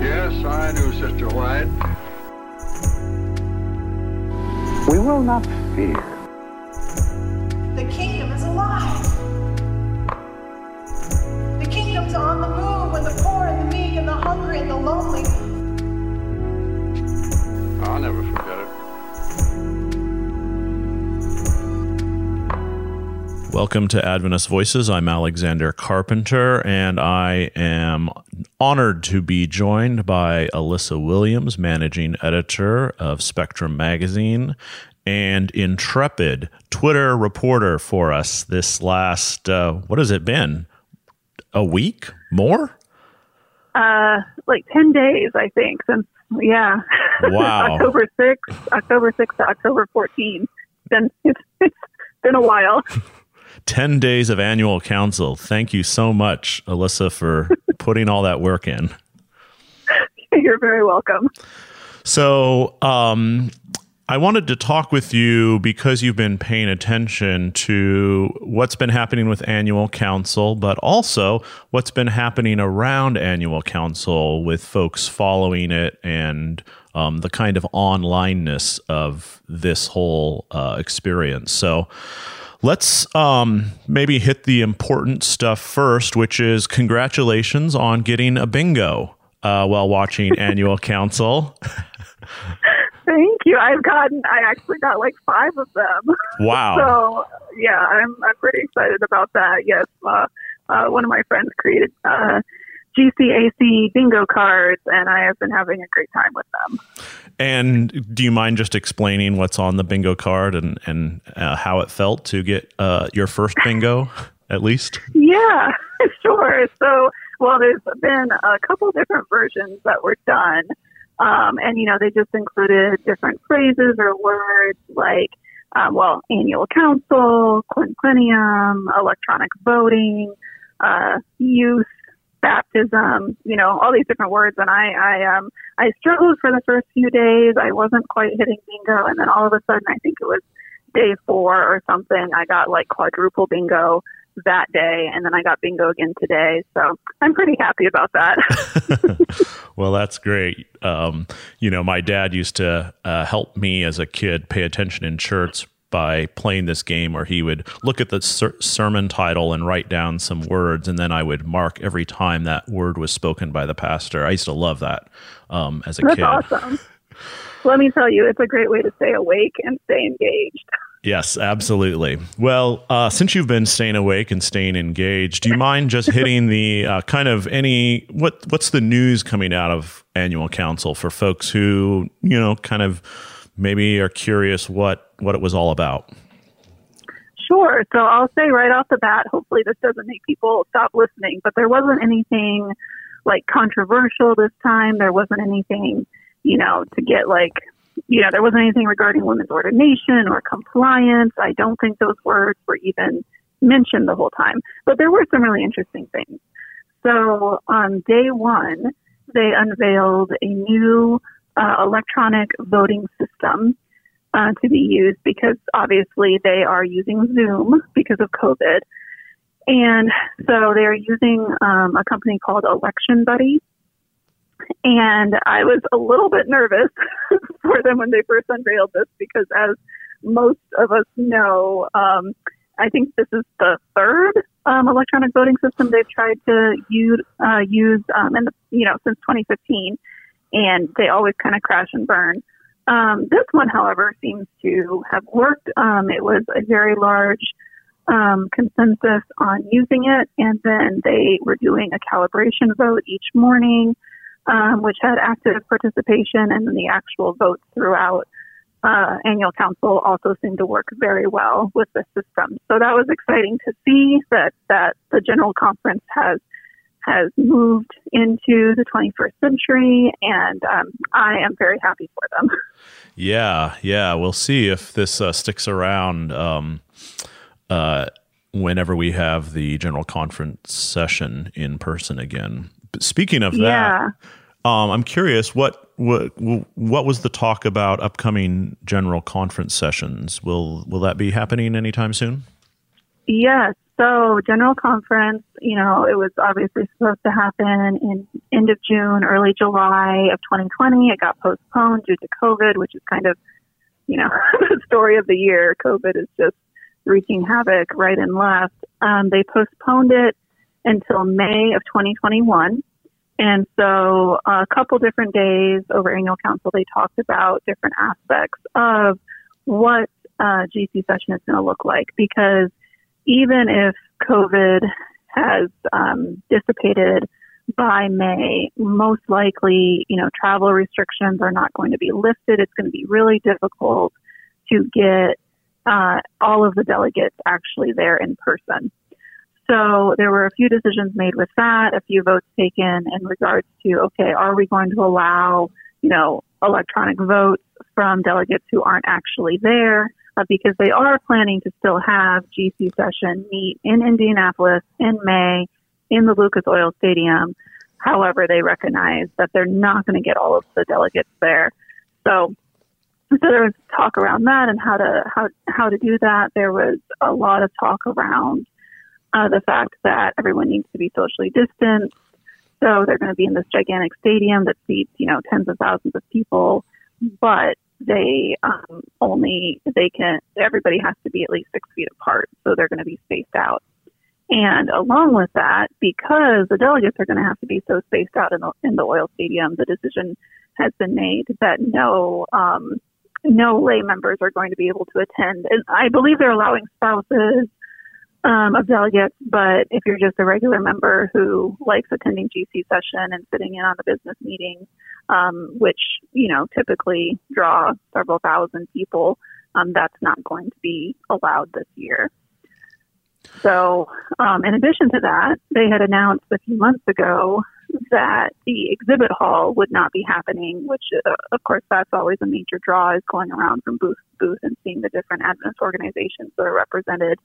Yes, I knew Sister White. We will not fear. The kingdom is alive. The kingdom's on the move with the poor and the meek and the hungry and the lonely. I'll never forget it. Welcome to Adventist Voices. I'm Alexander Carpenter, and I am honored to be joined by Alisa Williams, managing editor of Spectrum Magazine and intrepid Twitter reporter for us this last, uh, what has it been? A week? More? Uh, like 10 days, I think, since, yeah. Wow. October 6th, October 6th to October 14th. It's been, it's, it's been a while. 10 days of annual council. Thank you so much, Alisa, for putting all that work in. You're very welcome. So, um, I wanted to talk with you because you've been paying attention to what's been happening with annual council, but also what's been happening around annual council with folks following it and um, the kind of onlineness of this whole uh, experience. So, Let's um, maybe hit the important stuff first, which is congratulations on getting a bingo uh, while watching annual council. Thank you. I've gotten, I actually got like five of them. Wow. So, yeah, I'm, I'm pretty excited about that. Yes. Uh, uh, one of my friends created uh, GCAC bingo cards, and I have been having a great time with them. And do you mind just explaining what's on the bingo card and and uh, how it felt to get uh, your first bingo, at least? Yeah, sure. So, well, there's been a couple different versions that were done, um, and you know they just included different phrases or words like. Um, well, annual council, quinquennium, electronic voting, uh, youth baptism, you know, all these different words. And I, I, um, I struggled for the first few days. I wasn't quite hitting bingo. And then all of a sudden, I think it was day four or something, I got like quadruple bingo that day. And then I got bingo again today. So I'm pretty happy about that. well, that's great. Um, you know, my dad used to uh, help me as a kid pay attention in church by playing this game where he would look at the ser- sermon title and write down some words, and then I would mark every time that word was spoken by the pastor. I used to love that um, as a That's kid. awesome. Let me tell you, it's a great way to stay awake and stay engaged. Yes, absolutely. Well, uh, since you've been staying awake and staying engaged, do you mind just hitting the uh, kind of any what what's the news coming out of annual council for folks who you know kind of maybe are curious what what it was all about? Sure. So I'll say right off the bat, hopefully this doesn't make people stop listening, but there wasn't anything like controversial this time. There wasn't anything, you know, to get like, you know, there wasn't anything regarding women's ordination or compliance. I don't think those words were even mentioned the whole time, but there were some really interesting things. So on day one, they unveiled a new uh, electronic voting system uh, to be used because obviously they are using Zoom because of COVID. And so they're using um, a company called Election Buddy. And I was a little bit nervous for them when they first unveiled this because, as most of us know, um, I think this is the third um, electronic voting system they've tried to use, uh, use um, in the, you know, since 2015 and they always kind of crash and burn. Um, this one, however, seems to have worked. Um, it was a very large um, consensus on using it, and then they were doing a calibration vote each morning, um, which had active participation, and then the actual votes throughout uh, annual council also seemed to work very well with the system. So that was exciting to see that that the general conference has has moved into the 21st century, and um, I am very happy for them. Yeah, yeah. We'll see if this uh, sticks around um, uh, whenever we have the general conference session in person again. But speaking of Yeah. that, um, I'm curious what what what was the talk about upcoming general conference sessions? Will will that be happening anytime soon? Yes. So general conference, you know, it was obviously supposed to happen in end of June, early July of 2020. It got postponed due to COVID, which is kind of, you know, the story of the year. COVID is just wreaking havoc right and left. Um, they postponed it until May of 2021. And so a couple different days over annual council, they talked about different aspects of what uh, GC session is going to look like because even if COVID has um, dissipated by May, most likely, you know, travel restrictions are not going to be lifted. It's going to be really difficult to get uh, all of the delegates actually there in person. So there were a few decisions made with that, a few votes taken in regards to, okay, are we going to allow, you know, electronic votes from delegates who aren't actually there? Uh, because they are planning to still have GC session meet in Indianapolis in May in the Lucas Oil Stadium. However, they recognize that they're not going to get all of the delegates there. So so there was talk around that and how to how how to do that. There was a lot of talk around uh, the fact that everyone needs to be socially distanced. So they're going to be in this gigantic stadium that seats you know tens of thousands of people, but they um, only they can everybody has to be at least six feet apart. So they're going to be spaced out. And along with that, because the delegates are going to have to be so spaced out in the, in the oil stadium, the decision has been made that no um, no lay members are going to be able to attend. And I believe they're allowing spouses um, of delegates, but if you're just a regular member who likes attending GC session and sitting in on the business meetings, um, which you know typically draw several thousand people, um, that's not going to be allowed this year. So, um, in addition to that, they had announced a few months ago that the exhibit hall would not be happening, which, uh, of course, that's always a major draw is going around from booth to booth and seeing the different Adventist organizations that are represented.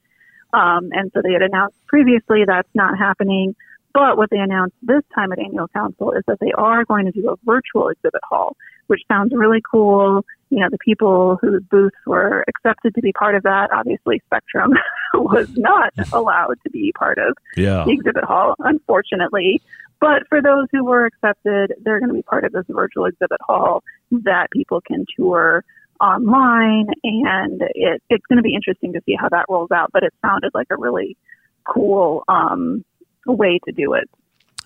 Um, and so they had announced previously that's not happening. But what they announced this time at annual council is that they are going to do a virtual exhibit hall, which sounds really cool. You know, the people whose booths were accepted to be part of that, obviously Spectrum was not allowed to be part of yeah. the exhibit hall, unfortunately. But for those who were accepted, they're going to be part of this virtual exhibit hall that people can tour online. And it, it's going to be interesting to see how that rolls out. But it sounded like a really cool um, way to do it.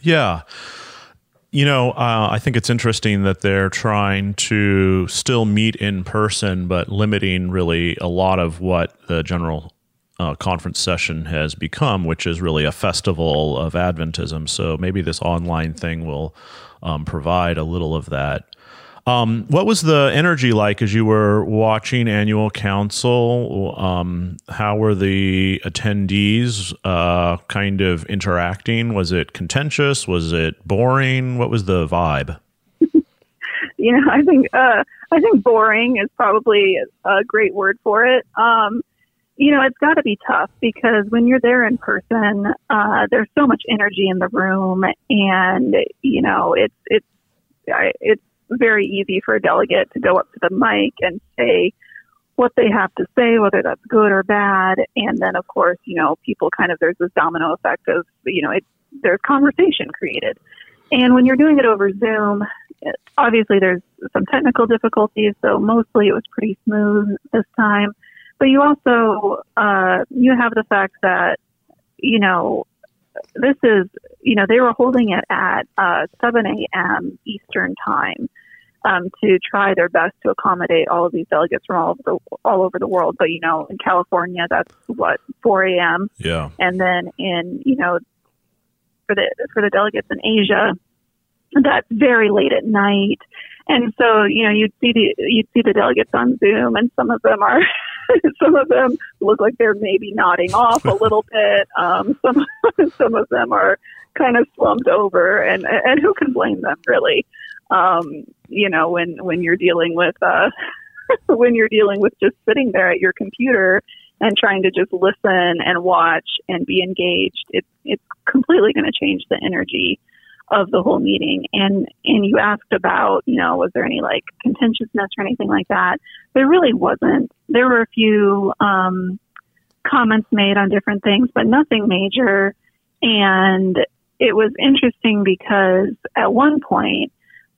Yeah. You know, uh, I think it's interesting that they're trying to still meet in person, but limiting really a lot of what the general uh, conference session has become, which is really a festival of Adventism. So maybe this online thing will um, provide a little of that. Um, what was the energy like as you were watching annual council? Um, how were the attendees uh, kind of interacting? Was it contentious? Was it boring? What was the vibe? you know, I think uh, I think boring is probably a great word for it. Um, you know, it's got to be tough because when you're there in person, uh, there's so much energy in the room, and you know, it's it's it's very easy for a delegate to go up to the mic and say what they have to say, whether that's good or bad, and then of course, you know, people kind of there's this domino effect of you know, it, there's conversation created, and when you're doing it over Zoom, obviously there's some technical difficulties, so mostly it was pretty smooth this time. But you also uh, you have the fact that you know this is you know they were holding it at uh, 7 a.m. Eastern time um, to try their best to accommodate all of these delegates from all over the all over the world. But you know, in California, that's what 4 a.m. Yeah, and then in you know for the for the delegates in Asia, that's very late at night. And so, you know, you'd see the you'd see the delegates on Zoom, and some of them are some of them look like they're maybe nodding off a little bit. Um, some some of them are kind of slumped over, and and who can blame them really? Um, you know, when when you're dealing with uh, when you're dealing with just sitting there at your computer and trying to just listen and watch and be engaged, it's it's completely going to change the energy of the whole meeting. And and you asked about, you know, was there any like contentiousness or anything like that? There really wasn't. There were a few um, comments made on different things, but nothing major. And it was interesting because at one point,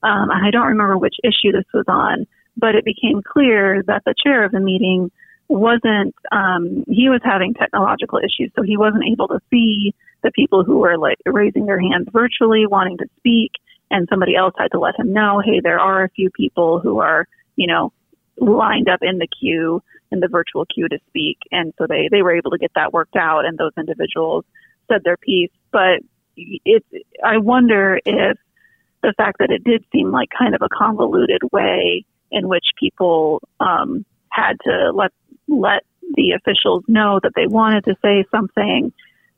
um, I don't remember which issue this was on, but it became clear that the chair of the meeting wasn't, um, he was having technological issues, so he wasn't able to see the people who were like raising their hands virtually wanting to speak. And somebody else had to let him know, hey, there are a few people who are, you know, lined up in the queue, in the virtual queue to speak. And so they, they were able to get that worked out and those individuals said their piece. But it's, I wonder if the fact that it did seem like kind of a convoluted way in which people um, had to let let the officials know that they wanted to say something,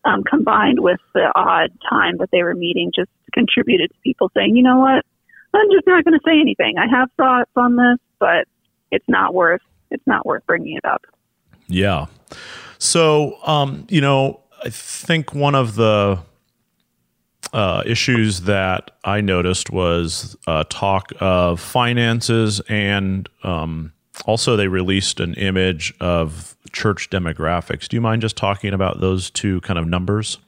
um, combined with the odd time that they were meeting, just contributed to people saying, you know what, I'm just not going to say anything. I have thoughts on this, but it's not worth it's not worth bringing it up. Yeah. So, um, you know, I think one of the uh, issues that I noticed was uh, talk of finances, and um, also they released an image of church demographics. Do you mind just talking about those two kind of numbers?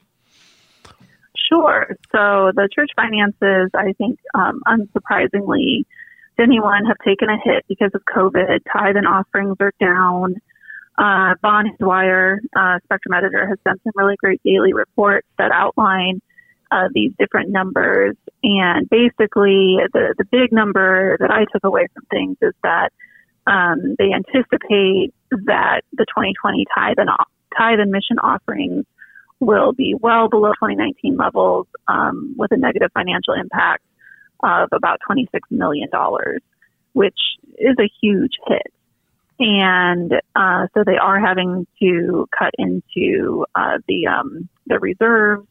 Sure. So the church finances, I think, um, unsurprisingly, anyone have taken a hit because of COVID. Tithe and offerings are down. Uh, Bonhand uh, Spectrum Editor, has done some really great daily reports that outline uh, these different numbers. And basically, the, the big number that I took away from things is that um, they anticipate that the 2020 tithe and, tithe and mission offerings will be well below 2019 levels um, with a negative financial impact of about $26 million, which is a huge hit. And uh, so they are having to cut into uh, the um, the reserves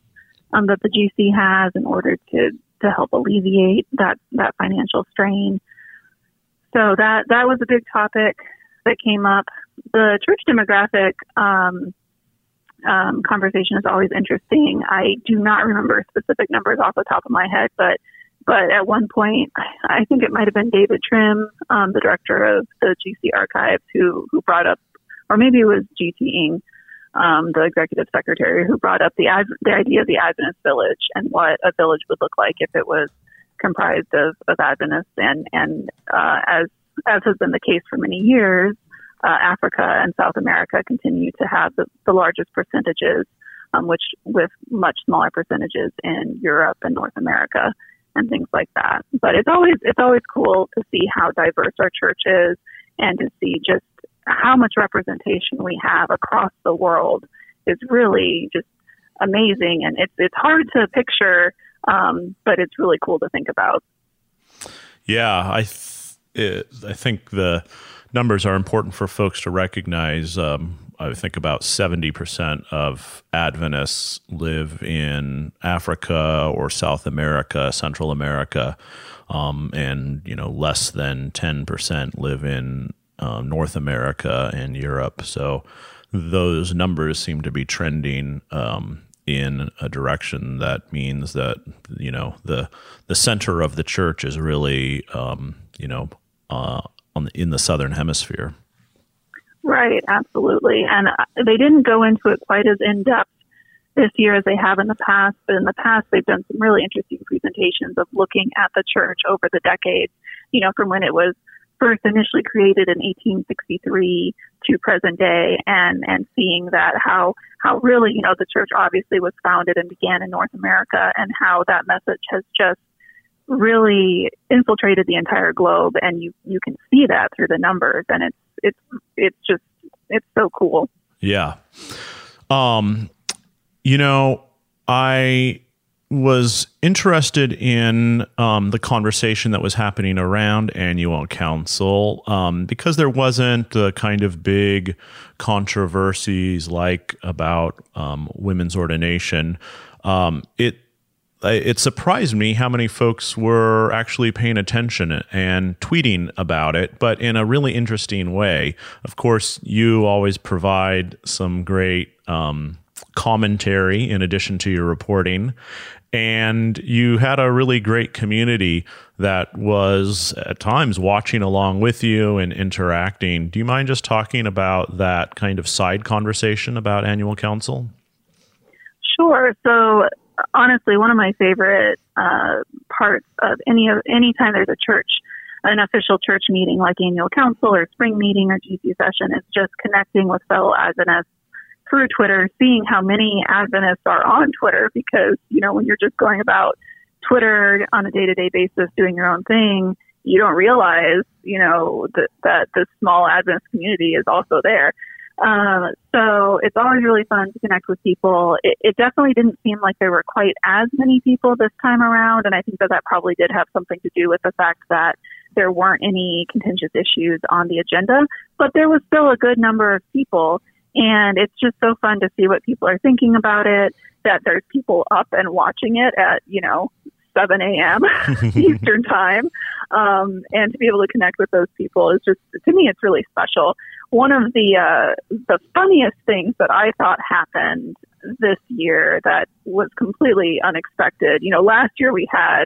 um, that the GC has in order to to help alleviate that that financial strain. So that that was a big topic that came up. The church demographic um, um, conversation is always interesting. I do not remember specific numbers off the top of my head, but but at one point, I think it might have been David Trim, um, the director of the GC Archives, who who brought up, or maybe it was GT Ng, um, the executive secretary, who brought up the the idea of the Adventist village and what a village would look like if it was comprised of, of Adventists. And and uh, as as has been the case for many years, uh, Africa and South America continue to have the, the largest percentages, um, which with much smaller percentages in Europe and North America and things like that. But it's always it's always cool to see how diverse our church is and to see just how much representation we have across the world is really just amazing, and it's it's hard to picture, um, but it's really cool to think about. Yeah, I th- it, I think the numbers are important for folks to recognize. Um, I think about 70% of Adventists live in Africa or South America, Central America, um, and you know less than 10% live in um, North America and Europe. So those numbers seem to be trending um, in a direction that means that you know the the center of the church is really um, you know uh, on the, in the southern hemisphere. Right, absolutely, and uh, they didn't go into it quite as in depth this year as they have in the past. But in the past, they've done some really interesting presentations of looking at the church over the decades. You know, from when it was first initially created in 1863 to present day and, and seeing that how, how really, you know, the church obviously was founded and began in North America and how that message has just really infiltrated the entire globe and you, you can see that through the numbers and it's, it's, it's just, it's so cool. Yeah. Um, you know, I was interested in um, the conversation that was happening around annual council um, because there wasn't the kind of big controversies like about um, women's ordination. Um, it it surprised me how many folks were actually paying attention and tweeting about it, but in a really interesting way. Of course, you always provide some great um, commentary in addition to your reporting. And you had a really great community that was at times watching along with you and interacting. Do you mind just talking about that kind of side conversation about annual council? Sure. So honestly, one of my favorite uh, parts of any of any time there's a church, an official church meeting like annual council or spring meeting or GC session is just connecting with fellow Adventists through Twitter, seeing how many Adventists are on Twitter because, you know, when you're just going about Twitter on a day to day basis doing your own thing, you don't realize, you know, that, that the small Adventist community is also there. Um, so it's always really fun to connect with people. It, it definitely didn't seem like there were quite as many people this time around, and I think that that probably did have something to do with the fact that there weren't any contentious issues on the agenda, but there was still a good number of people. And it's just so fun to see what people are thinking about it, that there's people up and watching it at, you know, 7 a.m. Eastern time. Um, and to be able to connect with those people is just, to me, it's really special. One of the, uh, the funniest things that I thought happened this year that was completely unexpected, you know, last year we had,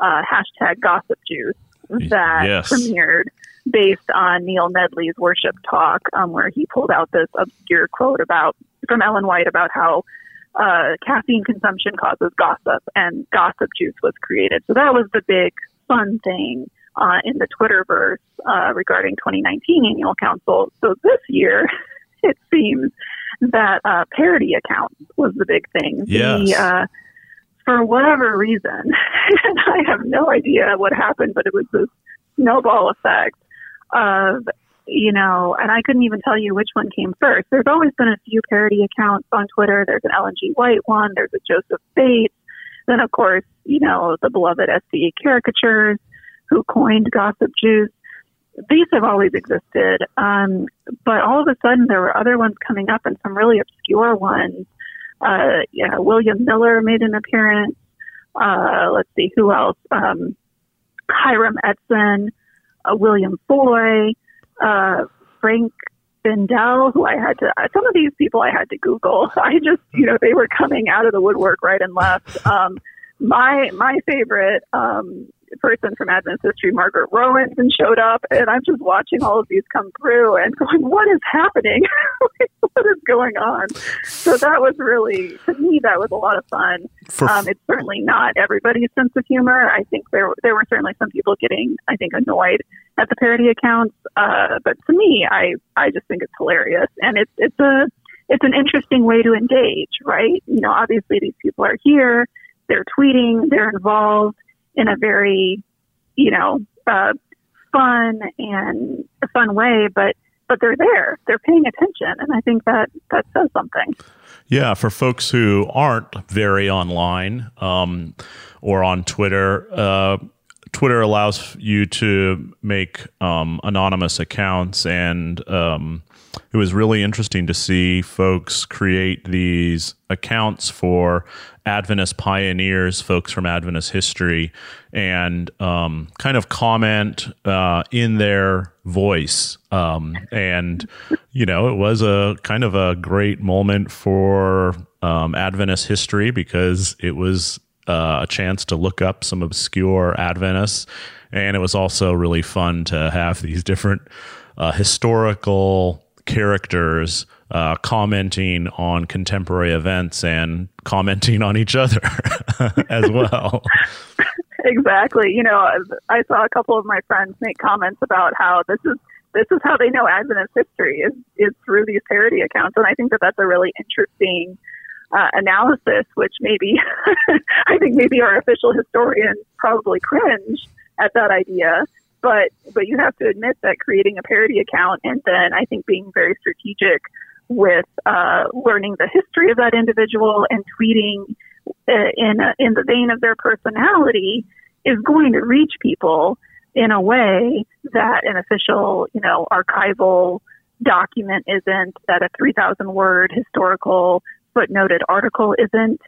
uh, hashtag gossip juice that Yes. premiered based on Neil Nedley's worship talk, um, where he pulled out this obscure quote about from Ellen White about how uh, caffeine consumption causes gossip, and gossip juice was created. So that was the big fun thing uh, in the Twitterverse uh, regarding 2019 annual council. So this year, it seems that uh, parody accounts was the big thing. Yes. The, uh, for whatever reason, and I have no idea what happened, but it was this snowball effect of, you know, and I couldn't even tell you which one came first. There's always been a few parody accounts on Twitter. There's an Ellen G. White one. There's a Joseph Bates. Then, of course, you know, the beloved SCE caricatures who coined Gossip Juice. These have always existed. Um, but all of a sudden there were other ones coming up and some really obscure ones. Uh, yeah, William Miller made an appearance. Uh, let's see, who else? Um, Hiram Edson, uh, William Foy, uh, Frank Belden, who I had to, some of these people I had to Google. I just, you know, they were coming out of the woodwork right and left. Um, my, my favorite, um, person from Adventist history, Margaret Rowanson, showed up, and I'm just watching all of these come through and going, "What is happening? going on?" So that was really, to me, that was a lot of fun. For Um, it's certainly not everybody's sense of humor. I think there there were certainly some people getting, I think, annoyed at the parody accounts. Uh, but to me, I I just think it's hilarious, and it's it's a it's an interesting way to engage, right? You know, obviously these people are here, they're tweeting, they're involved in a very, you know, uh, fun and a fun way, but but they're there, they're paying attention, and I think that that says something. Yeah, for folks who aren't very online um, or on Twitter, uh, Twitter allows you to make um, anonymous accounts, and um, it was really interesting to see folks create these accounts for Adventist pioneers, folks from Adventist history, and um, kind of comment uh, in their voice. Um, and, you know, it was a kind of a great moment for um, Adventist history because it was uh, a chance to look up some obscure Adventists. And it was also really fun to have these different uh, historical characters uh, commenting on contemporary events and commenting on each other as well. Exactly. You know, I saw a couple of my friends make comments about how this is this is how they know Adventist history is is through these parody accounts, and I think that that's a really interesting uh, analysis. Which maybe I think maybe our official historians probably cringe at that idea, but but you have to admit that creating a parody account and then I think being very strategic with uh, learning the history of that individual and tweeting uh, in a, in the vein of their personality is going to reach people in a way that an official, you know, archival document isn't, that a 3,000 word historical footnoted article isn't.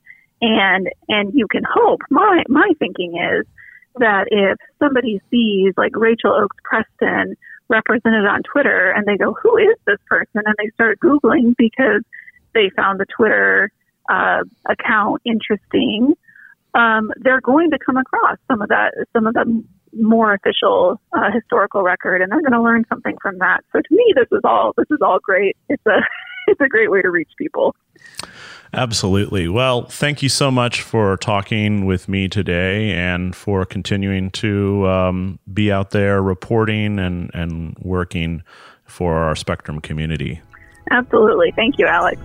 And, and you can hope, my, my thinking is that if somebody sees like Rachel Oakes Preston represented on Twitter and they go, who is this person? And they start Googling because they found the Twitter uh, account interesting, um, they're going to come across some of that, some of the more official uh, historical record, and they're going to learn something from that. So to me, this is all this is all great. It's a it's a great way to reach people. Absolutely. Well, thank you so much for talking with me today and for continuing to um, be out there reporting and, and working for our Spectrum community. Absolutely. Thank you, Alex.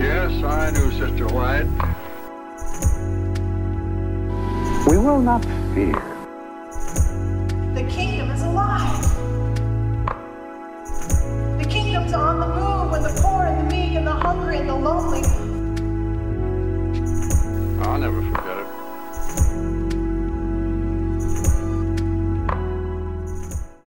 Yes, I do, Sister White. We will not fear. The kingdom is alive who's on the move, and the poor and the meek and the hungry and the lonely. I'll never forget it.